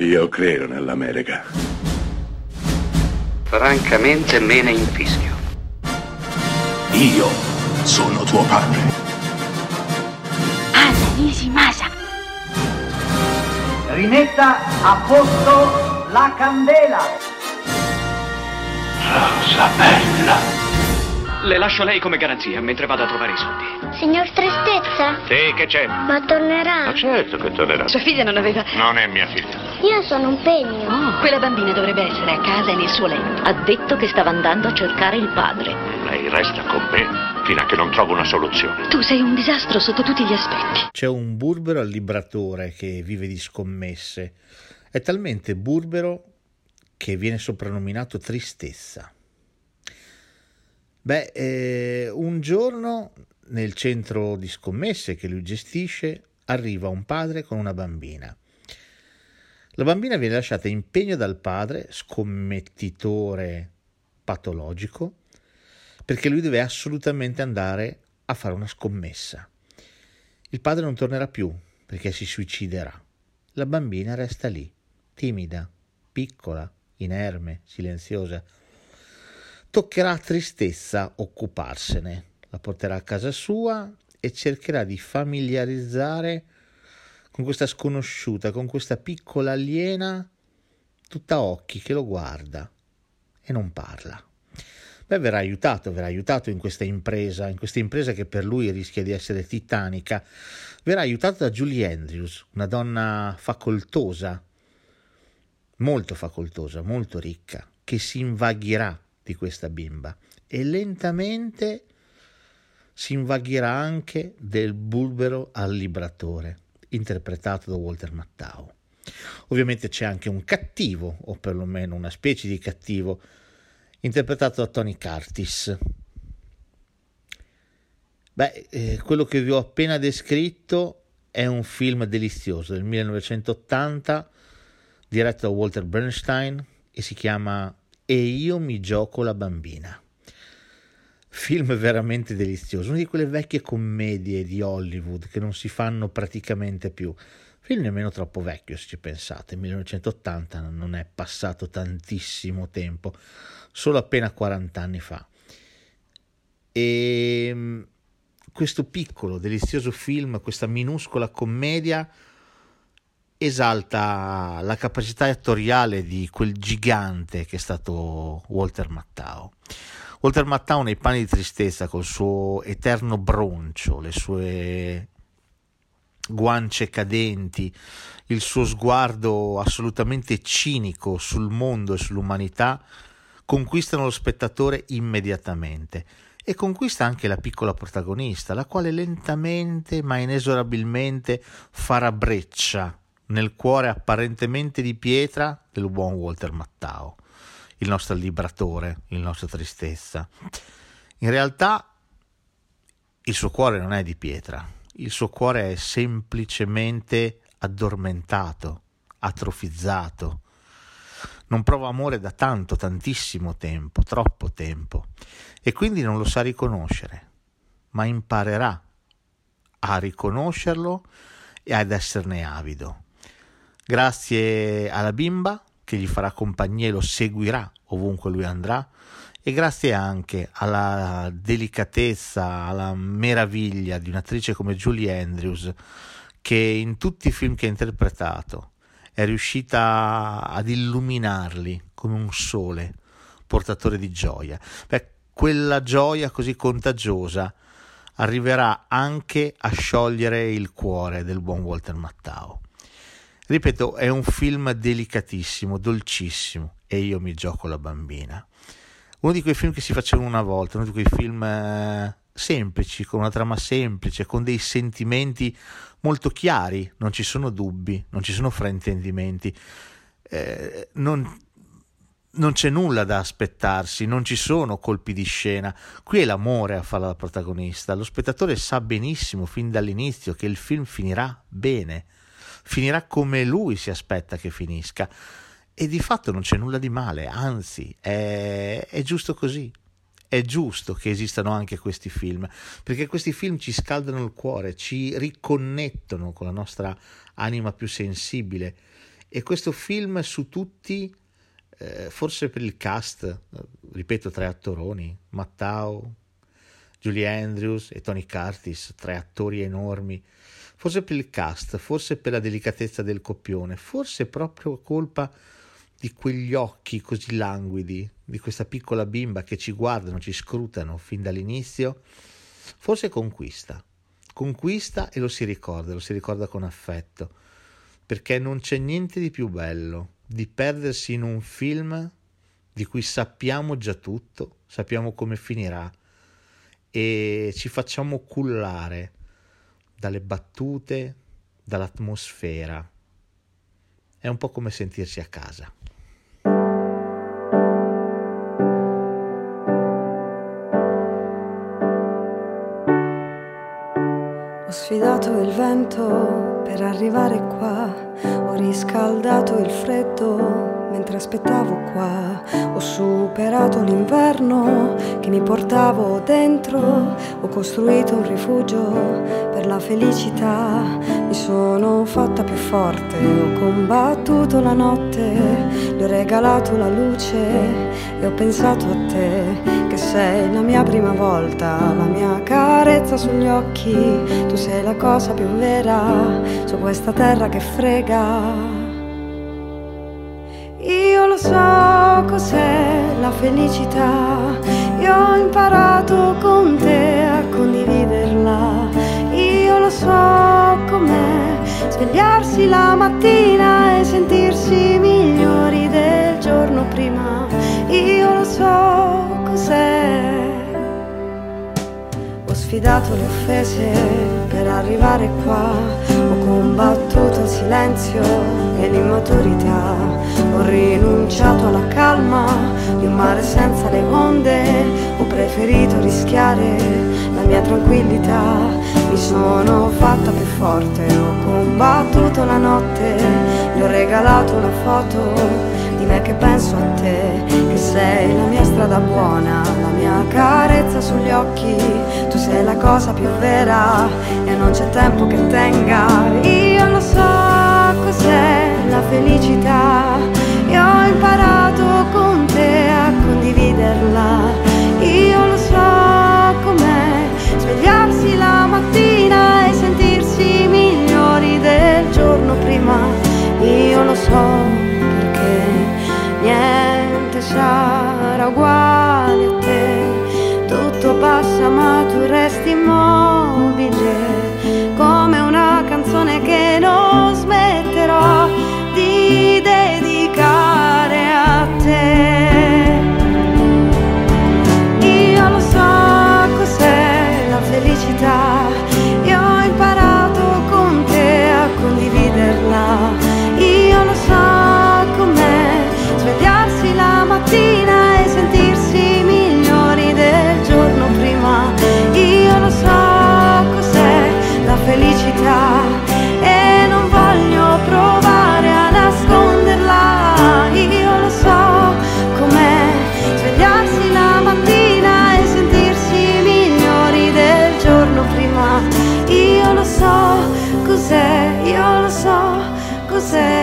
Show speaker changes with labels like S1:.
S1: Io credo nell'America.
S2: Francamente me ne infischio.
S1: Io sono tuo padre.
S3: Anna Nishimasa.
S4: Rimetta a posto la candela.
S1: Rosa bella.
S2: Le lascio lei come garanzia mentre vado a trovare i soldi.
S3: Signor Tristezza?
S5: Sì, che c'è?
S3: Ma tornerà?
S5: Ma certo che tornerà.
S6: Sua figlia non aveva...
S5: Non è mia figlia.
S3: Io sono un pegno.
S6: Oh, quella bambina dovrebbe essere a casa e nel suo letto.
S7: Ha detto che stava andando a cercare il padre.
S5: Lei resta con me fino a che non trovo una soluzione.
S6: Tu sei un disastro sotto tutti gli aspetti.
S8: C'è un burbero al libratore che vive di scommesse. È talmente burbero che viene soprannominato tristezza. Beh, eh, un giorno nel centro di scommesse che lui gestisce arriva un padre con una bambina. La bambina viene lasciata in pegno dal padre, scommettitore patologico, perché lui deve assolutamente andare a fare una scommessa. Il padre non tornerà più perché si suiciderà. La bambina resta lì, timida, piccola, inerme, silenziosa. Toccherà a tristezza occuparsene, la porterà a casa sua e cercherà di familiarizzare con questa sconosciuta, con questa piccola aliena, tutta occhi che lo guarda e non parla. Beh, verrà aiutato, verrà aiutato in questa impresa, in questa impresa che per lui rischia di essere titanica. Verrà aiutato da Julie Andrews, una donna facoltosa, molto facoltosa, molto ricca, che si invaghirà di questa bimba e lentamente si invaghirà anche del bulbero al libratore, interpretato da Walter Mattau. Ovviamente c'è anche un cattivo, o perlomeno una specie di cattivo, interpretato da Tony Curtis. Beh, eh, quello che vi ho appena descritto è un film delizioso del 1980, diretto da Walter Bernstein e si chiama E io mi gioco la bambina. Film veramente delizioso, una di quelle vecchie commedie di Hollywood che non si fanno praticamente più. Film nemmeno troppo vecchio se ci pensate, 1980 non è passato tantissimo tempo, solo appena 40 anni fa. E questo piccolo, delizioso film, questa minuscola commedia esalta la capacità attoriale di quel gigante che è stato Walter Mattau. Walter Mattau nei panni di tristezza col suo eterno broncio, le sue guance cadenti, il suo sguardo assolutamente cinico sul mondo e sull'umanità, conquistano lo spettatore immediatamente e conquista anche la piccola protagonista, la quale lentamente ma inesorabilmente farà breccia nel cuore apparentemente di pietra del buon Walter Mattau, il nostro libratore, il nostro tristezza. In realtà il suo cuore non è di pietra, il suo cuore è semplicemente addormentato, atrofizzato. Non prova amore da tanto, tantissimo tempo, troppo tempo, e quindi non lo sa riconoscere, ma imparerà a riconoscerlo e ad esserne avido. Grazie alla bimba che gli farà compagnia e lo seguirà ovunque lui andrà, e grazie anche alla delicatezza, alla meraviglia di un'attrice come Julie Andrews, che in tutti i film che ha interpretato è riuscita ad illuminarli come un sole portatore di gioia. Beh, quella gioia così contagiosa arriverà anche a sciogliere il cuore del buon Walter Mattau. Ripeto, è un film delicatissimo, dolcissimo e io mi gioco la bambina. Uno di quei film che si facevano una volta, uno di quei film eh, semplici, con una trama semplice, con dei sentimenti molto chiari, non ci sono dubbi, non ci sono fraintendimenti, eh, non, non c'è nulla da aspettarsi, non ci sono colpi di scena. Qui è l'amore a fare la protagonista. Lo spettatore sa benissimo fin dall'inizio che il film finirà bene, finirà come lui si aspetta che finisca. E di fatto non c'è nulla di male, anzi, è, è giusto così. È giusto che esistano anche questi film, perché questi film ci scaldano il cuore, ci riconnettono con la nostra anima più sensibile E questo film su tutti, eh, forse per il cast, ripeto, tre attoroni, Mattao, Julie Andrews e Tony Curtis, tre attori enormi, forse per il cast, forse per la delicatezza del copione, forse proprio colpa di quegli occhi così languidi, di questa piccola bimba che ci guardano, ci scrutano fin dall'inizio, forse conquista. Conquista e lo si ricorda, lo si ricorda con affetto, perché non c'è niente di più bello di perdersi in un film di cui sappiamo già tutto, sappiamo come finirà e ci facciamo cullare dalle battute, dall'atmosfera. È un po' come sentirsi a casa.
S9: Ho sfidato il vento per arrivare qua, ho riscaldato il freddo mentre aspettavo qua. Ho superato l'inverno che mi portavo dentro, ho costruito un rifugio per la felicità. Mi sono fatta più forte, ho combattuto la notte, le ho regalato la luce e ho pensato a te che sei la mia prima volta, la mia carezza sugli occhi. Tu sei la cosa più vera su questa terra che frega. Cos'è la felicità, io ho imparato con te a condividerla. Io lo so com'è svegliarsi la mattina e sentirsi migliori del giorno prima. Io lo so cos'è. Ho sfidato le offese per arrivare qua, ho combattuto il silenzio e l'immaturità rinunciato alla calma di un mare senza le onde, ho preferito rischiare la mia tranquillità. Mi sono fatta più forte, ho combattuto la notte, le ho regalato una foto di me che penso a te, che sei la mia strada buona, la mia carezza sugli occhi, tu sei la cosa più vera e non c'è tempo che tenga. Io lo so cos'è la felicità io cos'è, io lo so cos'è.